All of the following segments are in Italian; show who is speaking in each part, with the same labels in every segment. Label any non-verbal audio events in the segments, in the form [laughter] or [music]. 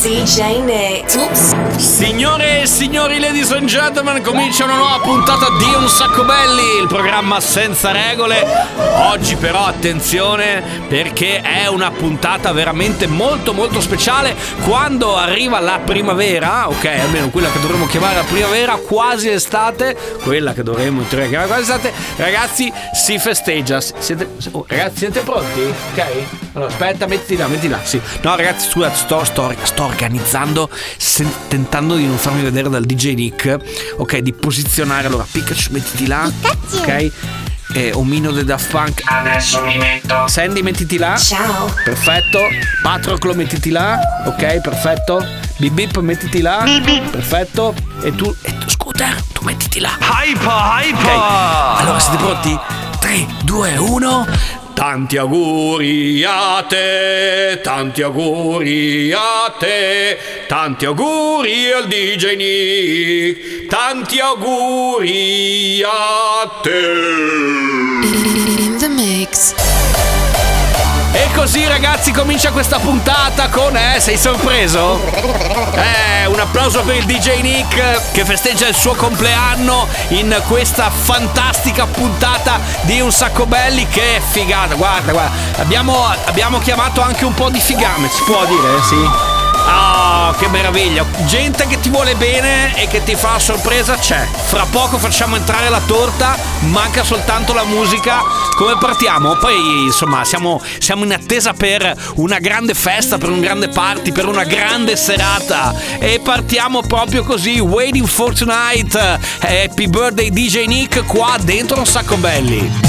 Speaker 1: DJ Nick.
Speaker 2: Signore e signori, ladies and gentlemen, comincia una nuova puntata di Un Sacco Belli, il programma senza regole. Oggi però attenzione perché è una puntata veramente molto molto speciale. Quando arriva la primavera, ok, almeno quella che dovremmo chiamare la primavera, quasi estate, quella che dovremmo in teoria chiamare quasi estate, ragazzi, si festeggia. Siete, oh, ragazzi, siete pronti? Ok? Allora, aspetta, mettiti là, mettiti là. Sì. No, ragazzi, scusa, sto, sto, sto organizzando, sen- tentando di non farmi vedere dal DJ Nick, ok, di posizionare. Allora, Pikachu, mettiti là, ok? E Omino de Daft Punk.
Speaker 3: Adesso mi metto.
Speaker 2: Sandy, mettiti là.
Speaker 1: Ciao.
Speaker 2: Perfetto. Patroclo, mettiti là. Ok, perfetto. Bip bip, mettiti là. Perfetto. E tu, e tu, Scooter, tu mettiti là.
Speaker 3: Hyper, hyper.
Speaker 2: Ok. Allora, siete pronti? 3, 2, 1. Tanti auguri a te, tanti auguri a te, tanti auguri al DJ Nick, tanti auguri a te.
Speaker 1: In the mix.
Speaker 2: E così ragazzi comincia questa puntata con... Eh, sei sorpreso? Eh, un applauso per il DJ Nick che festeggia il suo compleanno in questa fantastica puntata di Un Sacco Belli che figata, guarda, guarda. Abbiamo, abbiamo chiamato anche un po' di figame, si può dire, sì? Ah, che meraviglia! Gente che ti vuole bene e che ti fa sorpresa c'è. Fra poco facciamo entrare la torta, manca soltanto la musica. Come partiamo? Poi, insomma, siamo, siamo in attesa per una grande festa, per un grande party, per una grande serata. E partiamo proprio così, waiting for tonight. Happy birthday DJ Nick qua dentro un sacco belli.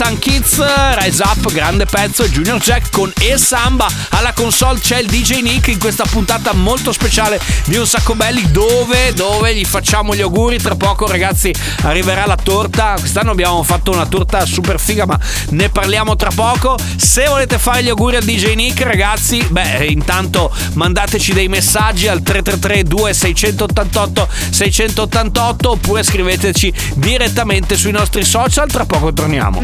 Speaker 2: Prima, Sun Kids, Rise Up, grande pezzo, Junior Jack con E Samba. Alla console c'è il DJ Nick in questa puntata molto speciale di Un Sacco Belli dove, dove gli facciamo gli auguri. Tra poco ragazzi arriverà la torta. Quest'anno abbiamo fatto una torta super figa ma ne parliamo tra poco. Se volete fare gli auguri al DJ Nick ragazzi, beh intanto mandateci dei messaggi al 333 2688 688 oppure scriveteci direttamente sui nostri social. Tra poco torniamo.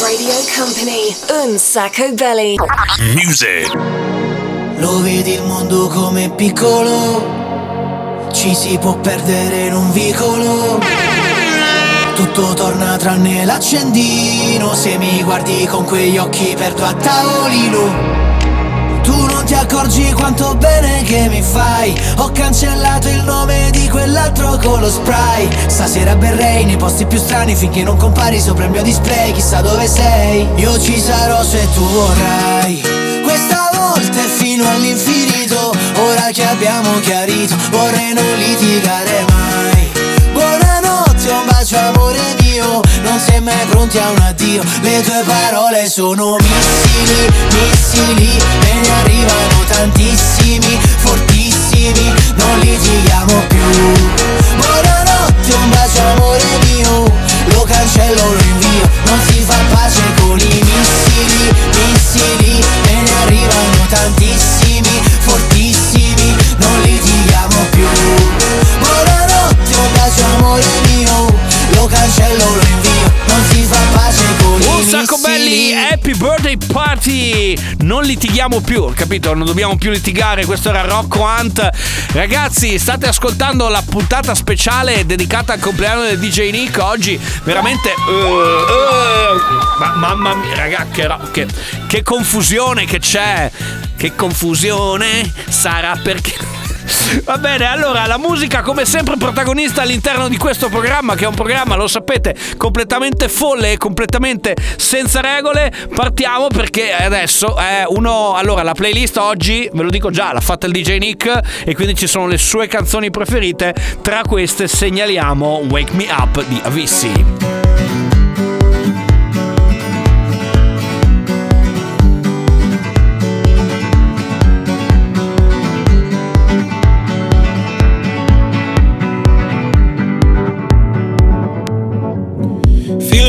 Speaker 1: Radio Company, Un Sacco Belly.
Speaker 4: Music.
Speaker 5: Lo vedi il mondo come piccolo, ci si può perdere in un vicolo. Tutto torna tranne l'accendino, se mi guardi con quegli occhi perdo a tavolino. Tu non ti accorgi quanto bene che mi fai. Ho cancellato il nome di quell'altro con lo spray. Stasera berrei nei posti più strani Finché non compari sopra il mio display. Chissà dove sei Io ci sarò se tu vorrai. Questa volta è fino all'infinito Ora che abbiamo chiarito Vorrei non litigare mai bacio amore mio Non sei mai pronti a un addio. Le tue parole sono missili, missili E ne arrivano tantissimi, fortissimi Non litighiamo più. Buonanotte, un bacio amore mio Lo cancello, lo invio Non si fa pace con i missili, missili E ne arrivano tantissimi, fortissimi Non litighiamo più. Buonanotte, un bacio amore mio cancello, lo invio Non si fa pace con i
Speaker 2: Un sacco belli, happy birthday party! Non litighiamo più, capito? Non dobbiamo più litigare. Questo era Rocco Hunt. Ragazzi, state ascoltando la puntata speciale dedicata al compleanno del DJ Nick. Oggi veramente. eh, eh, ma, mamma mia, raga, che, che, che confusione che c'è! Che confusione sarà perché. [laughs] Va bene, allora la musica come sempre protagonista all'interno di questo programma che è un programma, lo sapete, completamente folle e completamente senza regole. Partiamo perché adesso è uno... Allora, la playlist oggi, ve lo dico già, l'ha fatta il DJ Nick e quindi ci sono le sue canzoni preferite. Tra queste segnaliamo Wake Me Up di Avissi.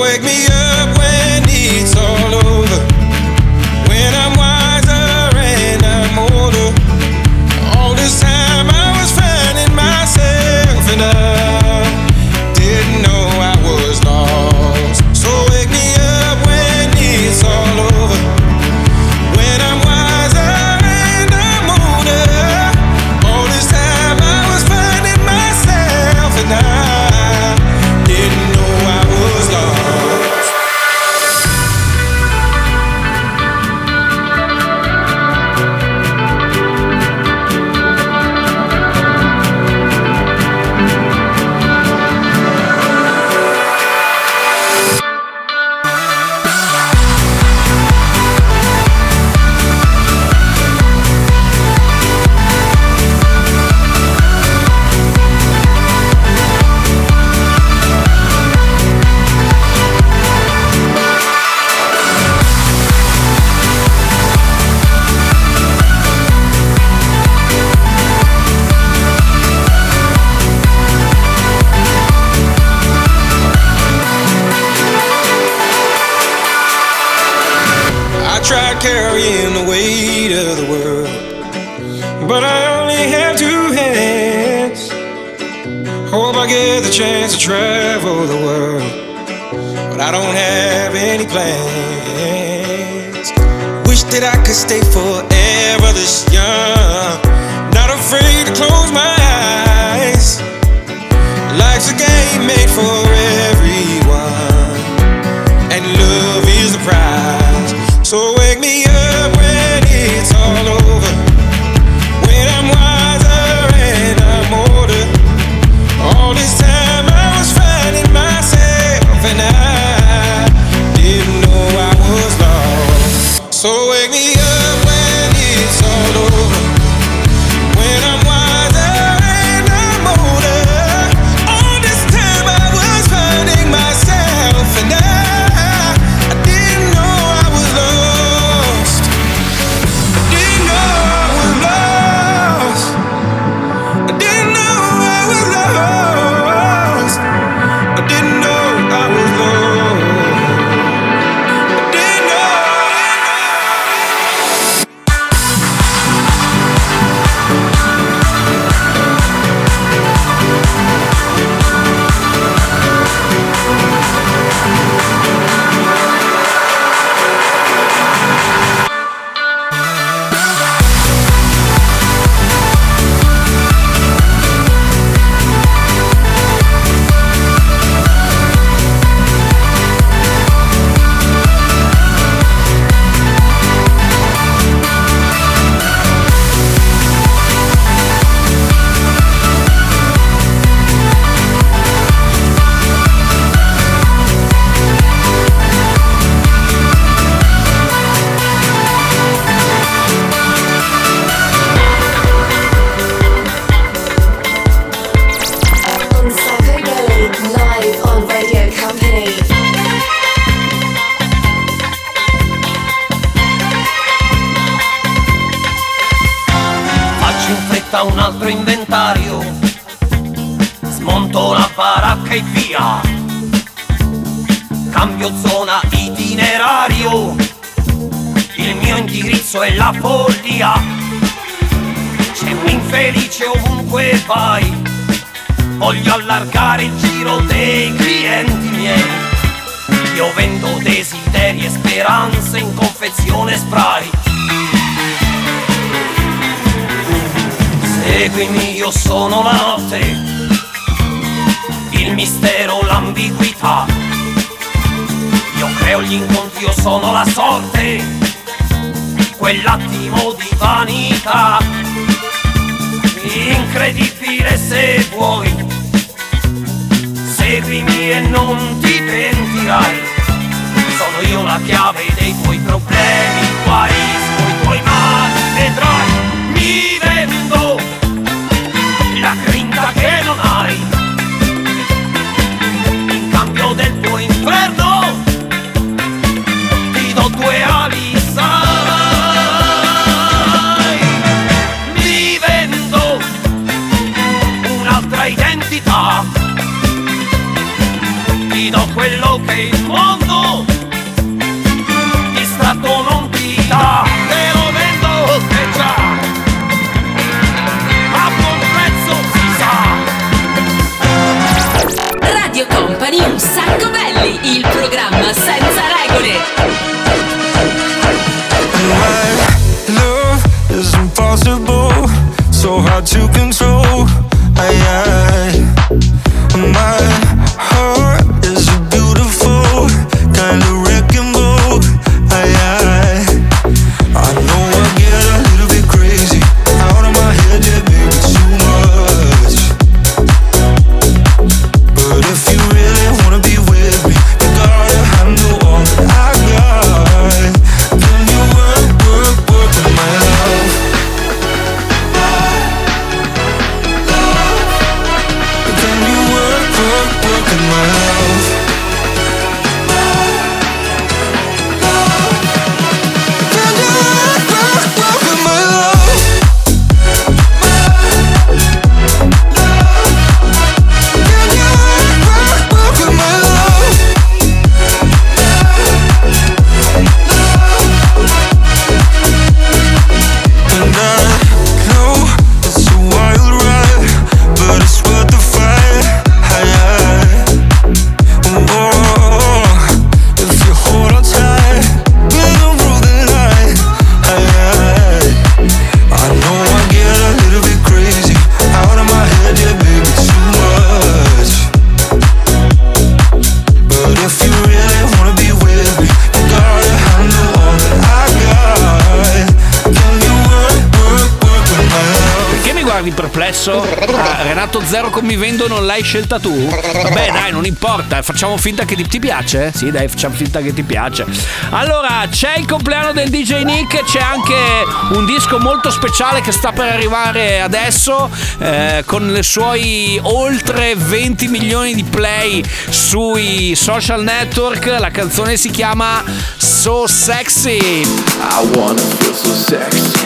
Speaker 6: wake me up.
Speaker 3: senso è la follia. C'è un infelice ovunque vai, voglio allargare il giro dei clienti miei. Io vendo desideri e speranze in confezione spray. Seguimi, io sono la notte, il mistero, l'ambiguità. Io creo gli incontri, io sono la sorte quell'attimo di vanità. Incredibile se vuoi, seguimi e non ti pentirai. Sono io la chiave dei tuoi problemi, guai, i tuoi mali.
Speaker 7: Family, il
Speaker 8: programma
Speaker 9: 6 adesso? Ah, Renato Zero come mi vendono l'hai scelta tu? Vabbè dai, non importa, facciamo finta che ti, ti piace? Sì dai, facciamo finta che ti piace. Allora, c'è il compleanno del DJ Nick, c'è anche un disco molto speciale che sta per arrivare adesso eh, con i suoi oltre 20 milioni di play sui social network. La canzone si chiama So Sexy.
Speaker 10: I wanna feel so sexy.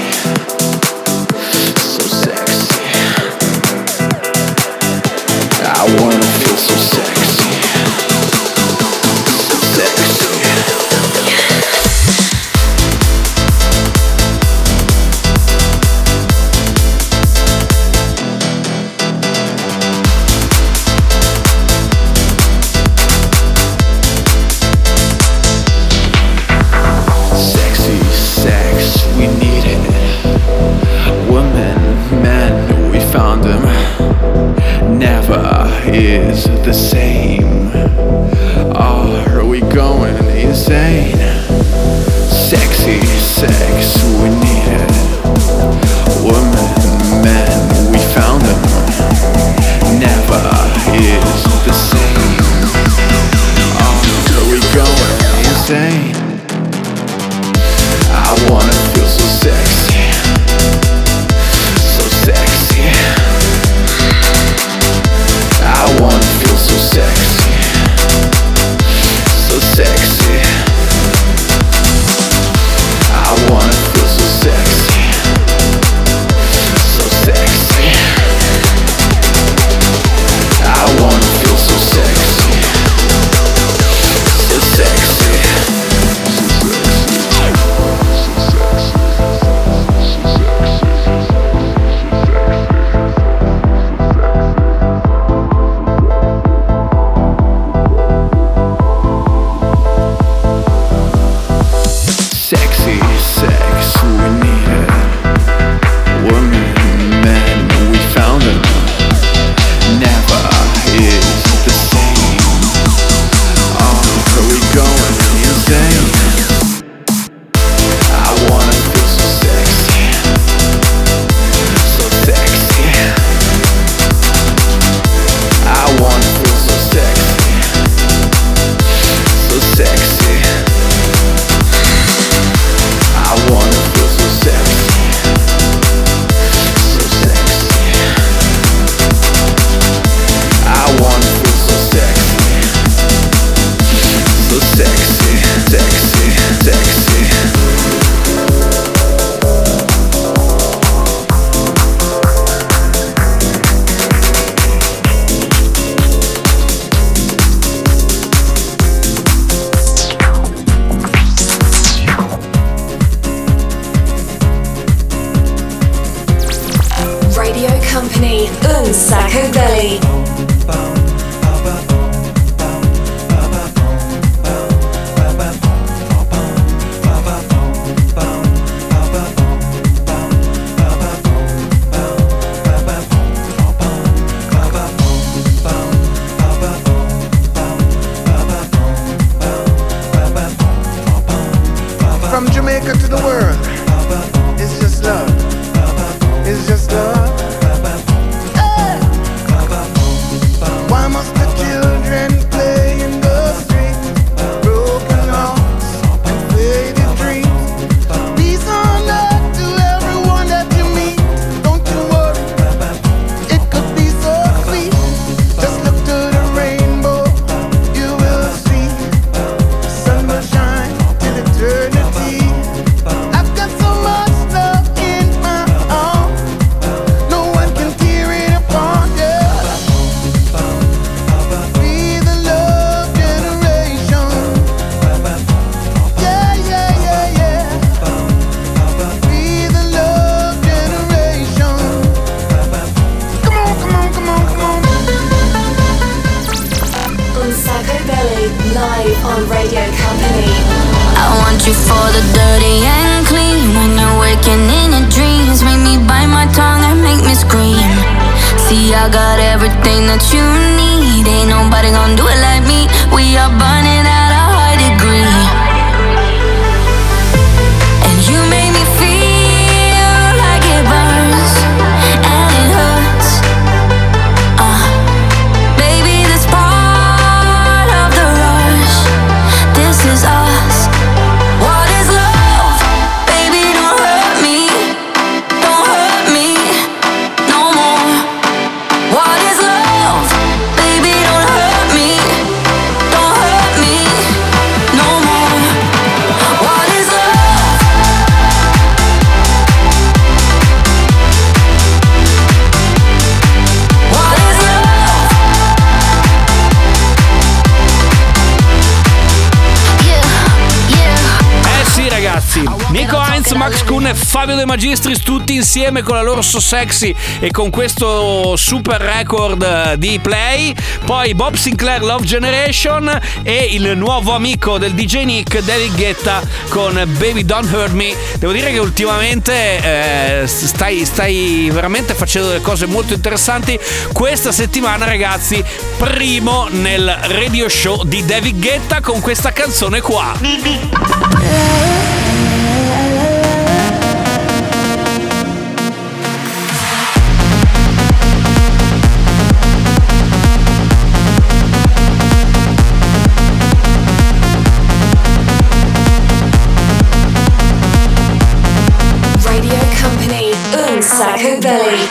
Speaker 2: Max Kuhn e Fabio De Magistris tutti insieme con la loro So Sexy e con questo super record eh, di play. Poi Bob Sinclair Love Generation e il nuovo amico del DJ Nick, David Guetta con Baby Don't Hurt Me. Devo dire che ultimamente eh, stai, stai veramente facendo delle cose molto interessanti. Questa settimana ragazzi, primo nel radio show di David Guetta con questa canzone qua.
Speaker 1: Radio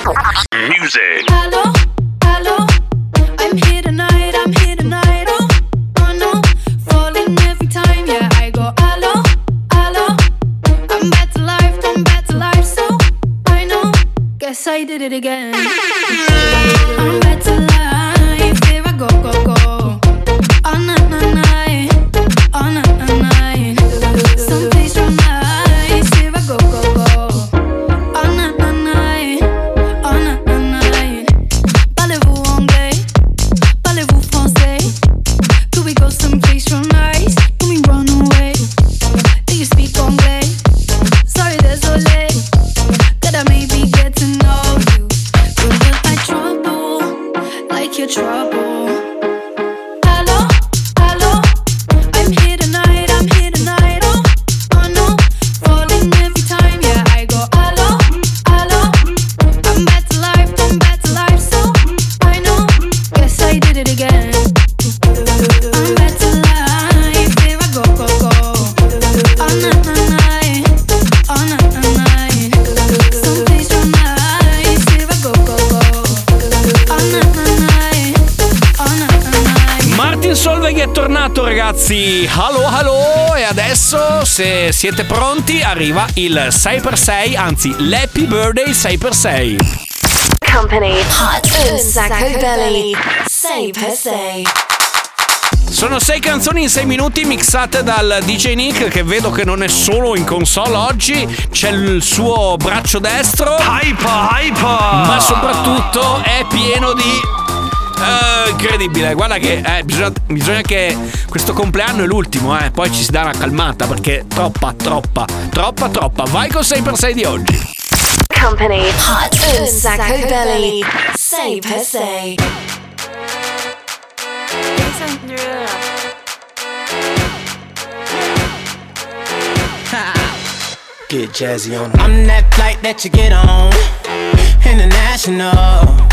Speaker 4: Music.
Speaker 11: Hello, hello. I'm here tonight. I'm here tonight. Oh, oh no, falling every time. Yeah, I go hello, hello. I'm back to life. I'm back to life. So I know. Guess I did it again.
Speaker 2: Arriva il 6x6, anzi l'Happy Birthday 6x6.
Speaker 1: Company, Un Sacco Belly. Say per se.
Speaker 2: Sono 6 canzoni in 6 minuti mixate dal DJ Nick che vedo che non è solo in console oggi, c'è il suo braccio destro,
Speaker 3: Hype, hype!
Speaker 2: ma soprattutto è pieno di... eh, incredibile, guarda che eh, bisogna, bisogna che questo compleanno è l'ultimo, eh, poi ci si dà una calmata perché troppa, troppa, troppa, troppa. Vai con 6x6 di oggi.
Speaker 1: Company, Un Sacco Belly. Say per se.
Speaker 12: Get jazzy on. I'm that flight that you get on. International.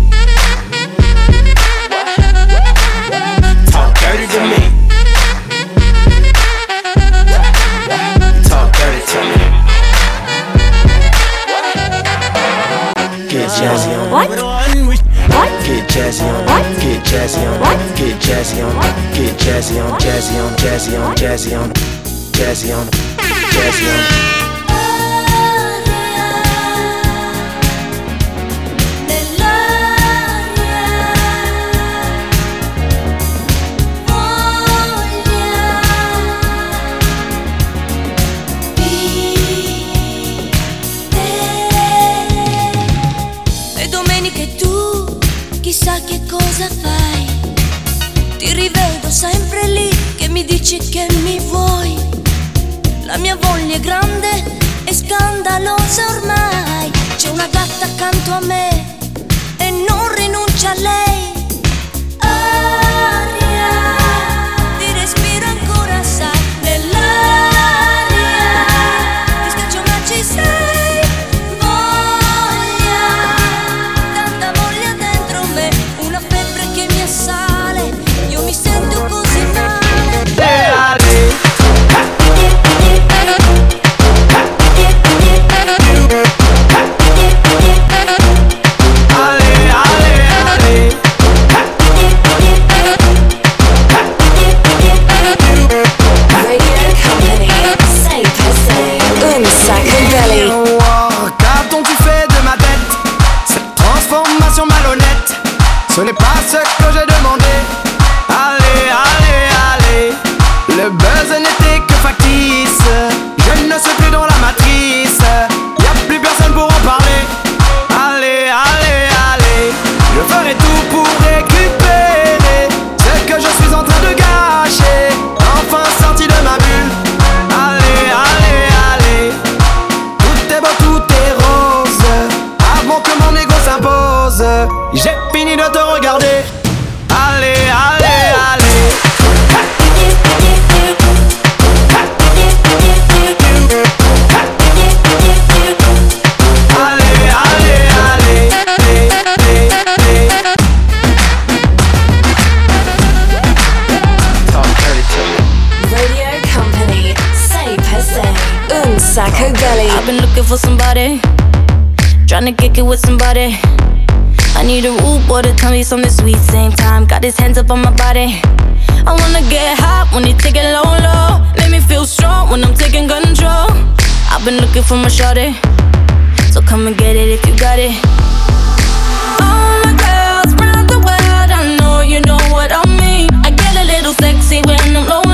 Speaker 12: Jazzy on. Get jazzy on. Get jazzy on. Get jazzy on, jazzy
Speaker 13: on, jazzy on, jazzy on, jazzy on, jazzy on.
Speaker 14: Dici che mi vuoi. La mia voglia è grande e scandalosa ormai. C'è una gatta accanto a me e non rinuncia a lei. Trying to kick it with somebody. I need a rude boy to tell me something sweet. Same time, got his hands up on my body. I wanna get hot when he take it low, low. Make me feel strong when I'm taking control. I've been looking for my shorty, so come and get it if you got it. All my girls round the world, I know you know what I mean. I get a little sexy when I'm lonely.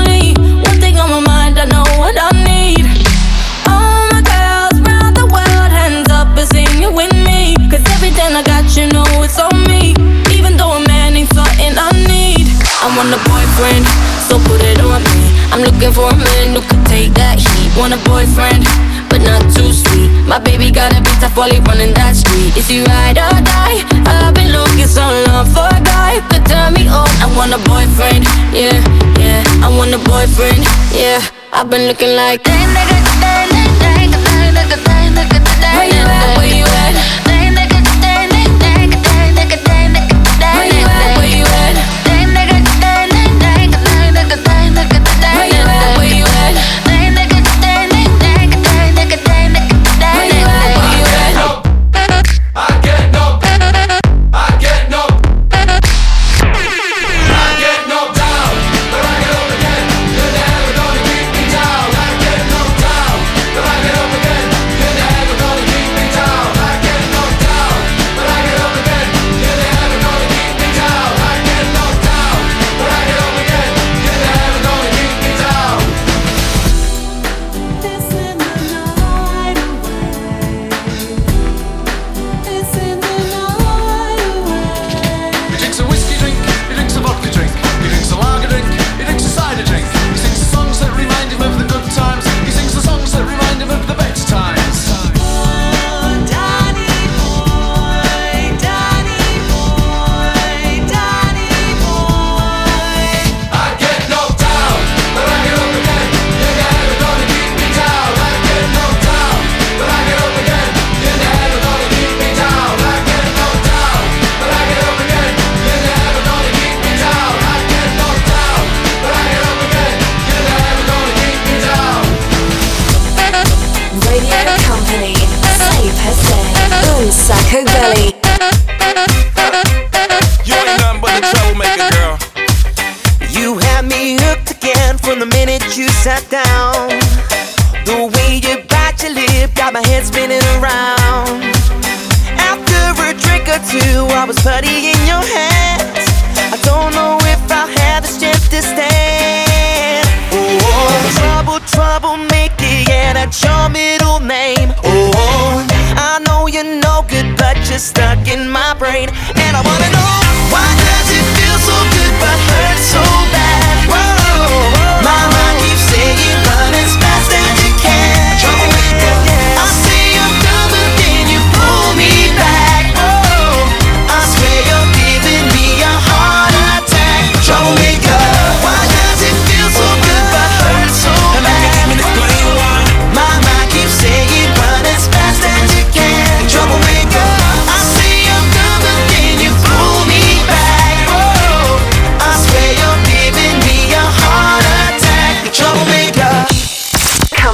Speaker 14: Want a boyfriend, so put it on me. I'm looking for a man who could take that heat. Want a boyfriend, but not too sweet. My baby got a bitch, I fully running that street. Is he ride or die? I've been looking so long for a guy could turn me on. I want a boyfriend, yeah, yeah. I want a boyfriend, yeah. I've been looking like. Where you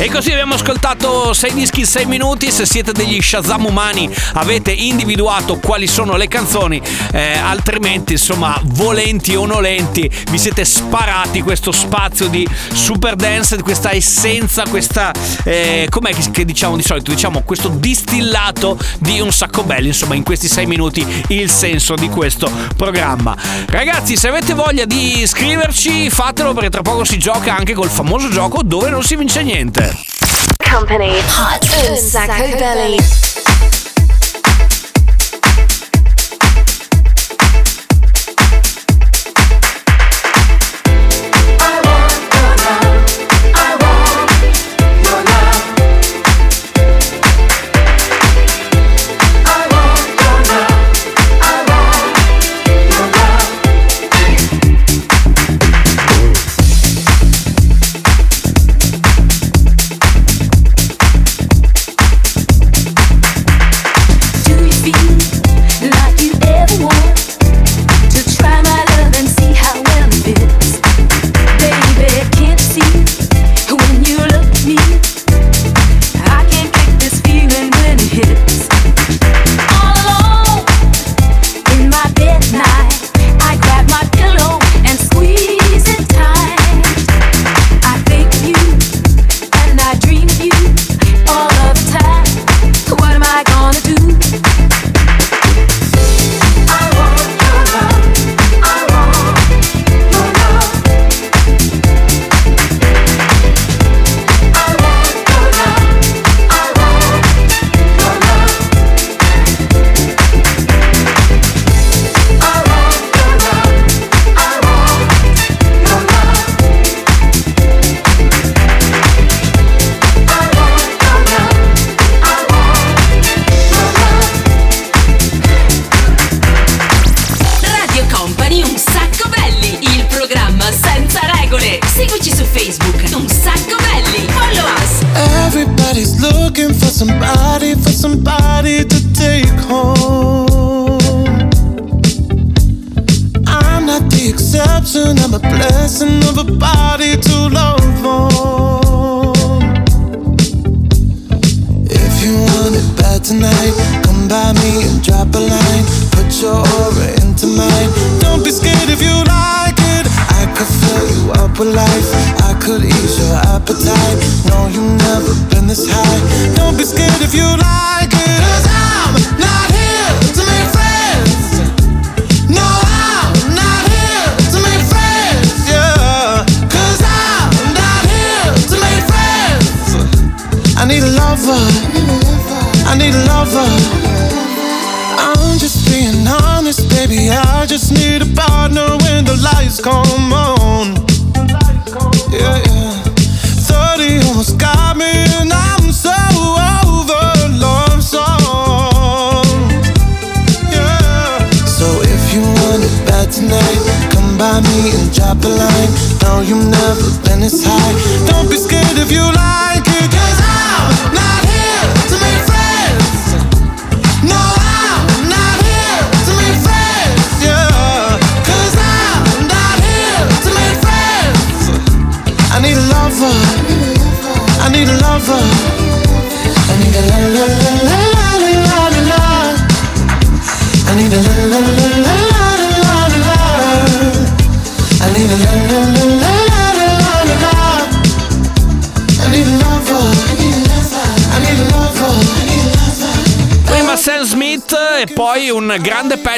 Speaker 2: E così abbiamo ascoltato 6 dischi in 6 minuti. Se siete degli Shazam umani avete individuato quali sono le canzoni, eh, altrimenti insomma volenti o nolenti vi siete sparati questo spazio di super dance, questa essenza, questa eh, com'è che, che diciamo di solito? Diciamo questo distillato di un sacco belli, insomma in questi 6 minuti il senso di questo programma. Ragazzi, se avete voglia di iscriverci fatelo perché tra poco si gioca anche col famoso gioco dove non si vince niente.
Speaker 1: Company. Hot
Speaker 6: and
Speaker 2: Belly. Belly.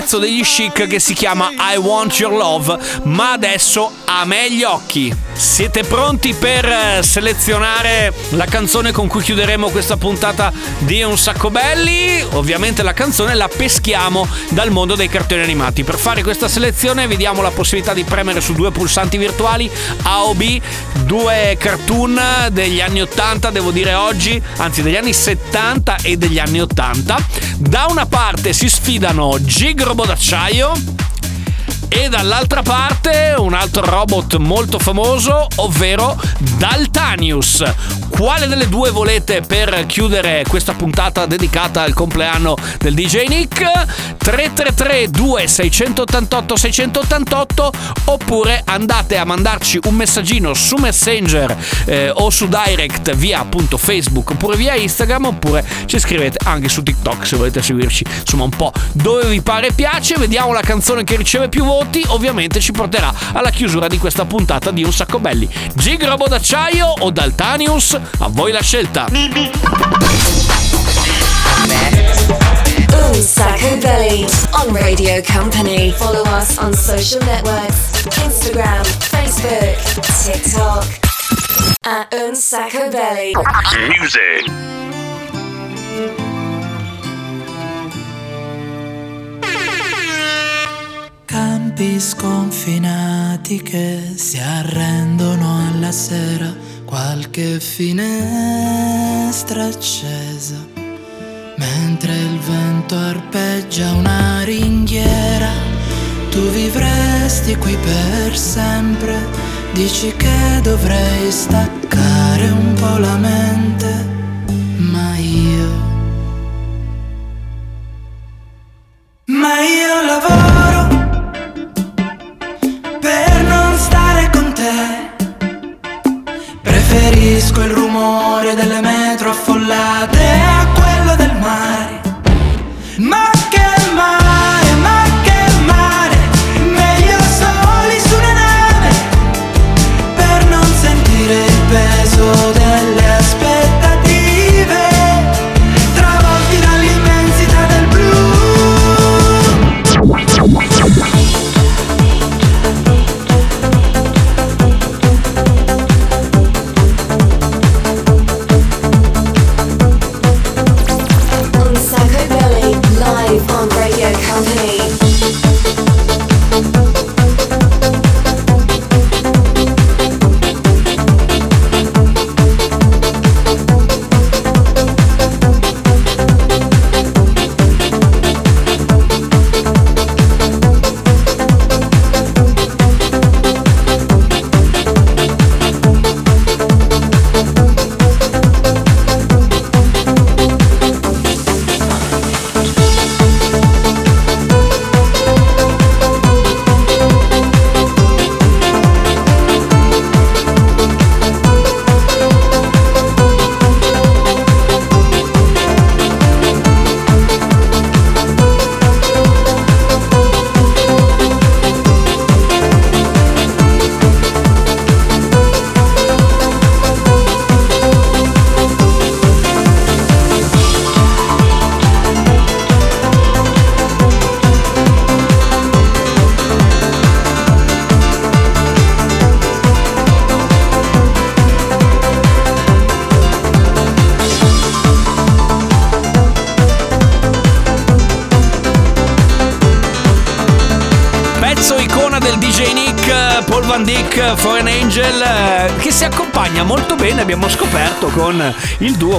Speaker 2: Pezzo degli chic che si chiama I Want Your Love, ma adesso a me gli occhi. Siete pronti per eh, selezionare la canzone con cui chiuderemo questa puntata di Un sacco belli? Ovviamente la canzone la peschiamo dal mondo dei cartoni animati. Per fare questa selezione vi diamo la possibilità di premere su due pulsanti virtuali A o B, due cartoon degli anni 80, devo dire oggi, anzi degli anni 70 e degli anni 80. Da una parte si sfidano Gig Robot d'acciaio e dall'altra parte un altro robot molto famoso, ovvero Daltanius. Quale delle due volete per chiudere questa puntata dedicata al compleanno del DJ Nick? 333 2688 688 oppure andate a mandarci un messaggino su Messenger eh, o su Direct via appunto Facebook oppure via Instagram oppure ci scrivete anche su TikTok se volete seguirci insomma un po' dove vi pare e piace vediamo la canzone che riceve più voti ovviamente ci porterà alla chiusura di questa puntata di Un Sacco Belli Gig Robo d'acciaio o Daltanius a voi la scelta
Speaker 1: Un Sacco Belly on Radio Company. Follow us on social networks Instagram, Facebook, TikTok. At Un Sacco Belly.
Speaker 4: Music.
Speaker 15: Campi sconfinati che si arrendono alla sera, qualche finestra accesa, mentre il vento arpeggia una ringhiera, tu vivresti qui per sempre, dici che dovrei staccare un po' la mente,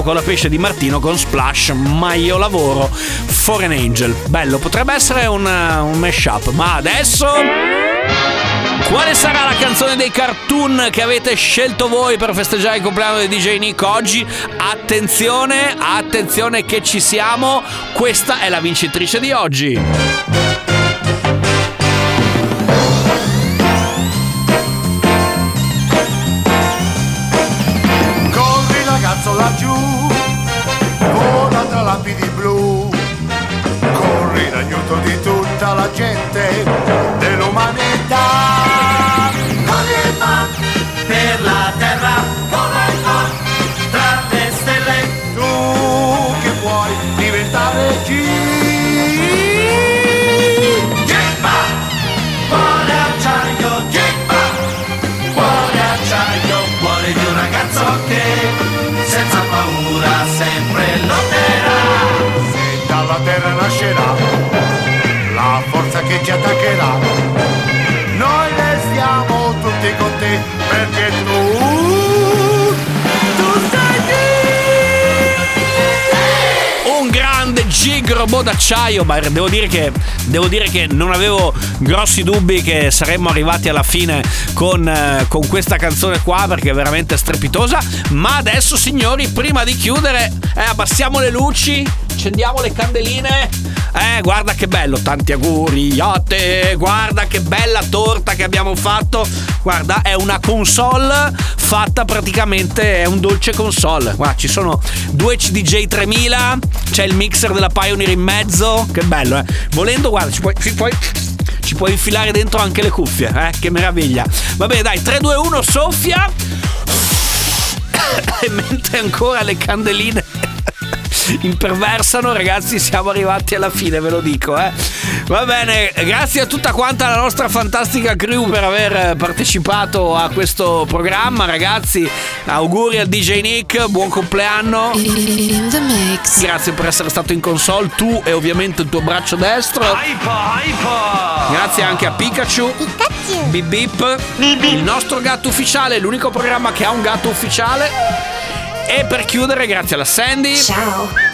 Speaker 15: con
Speaker 2: la pesce di Martino con Splash, ma io lavoro, Foreign Angel. Bello, potrebbe essere un, un mashup, ma adesso... Quale sarà la canzone dei cartoon che avete scelto voi per festeggiare il compleanno di DJ Nick oggi? Attenzione, attenzione che ci siamo, questa è la vincitrice di oggi.
Speaker 16: Attaccherà. Noi restiamo tutti con te perché tu,
Speaker 2: Un grande gig robot d'acciaio, ma devo dire, che, devo dire che non avevo grossi dubbi che saremmo arrivati alla fine con, eh, con questa canzone qua perché è veramente strepitosa. Ma adesso signori, prima di chiudere, eh, abbassiamo le luci, accendiamo le candeline. Eh, guarda che bello, tanti auguri a te, guarda che bella torta che abbiamo fatto. Guarda, è una console fatta praticamente, è un dolce console. Guarda, ci sono due CDJ 3000, c'è il mixer della Pioneer in mezzo, che bello, eh. Volendo, guarda, ci puoi, ci puoi ci puoi infilare dentro anche le cuffie, eh? Che meraviglia. Va bene, dai, 3, 2, 1, soffia. E mentre ancora le candeline imperversano, ragazzi, siamo arrivati alla fine, ve lo dico, eh. Va bene, grazie a tutta quanta la nostra fantastica crew per aver partecipato a questo programma, ragazzi. Auguri al DJ Nick, buon compleanno. Grazie per essere stato in console, tu e ovviamente il tuo braccio destro. Grazie anche a Pikachu. Bip bip. Il nostro gatto ufficiale, l'unico programma che ha un gatto ufficiale. E per chiudere, grazie alla Sandy.
Speaker 1: Ciao.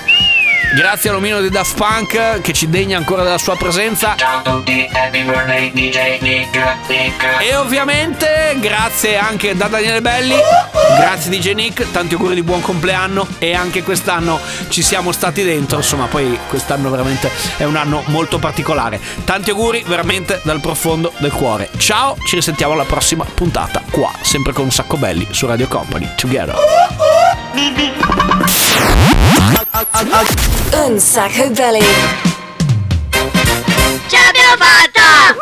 Speaker 2: Grazie all'omino di Daft Punk che ci degna ancora della sua presenza.
Speaker 17: Ciao a tutti, happy birthday DJ Nick, Nick.
Speaker 2: E ovviamente grazie anche da Daniele Belli. Grazie DJ Nick, tanti auguri di buon compleanno e anche quest'anno ci siamo stati dentro, insomma, poi quest'anno veramente è un anno molto particolare. Tanti auguri veramente dal profondo del cuore. Ciao, ci risentiamo alla prossima puntata qua, sempre con un sacco belli su Radio Company. Together.
Speaker 1: Un sacco belli.
Speaker 18: Ce l'abbiamo fatta!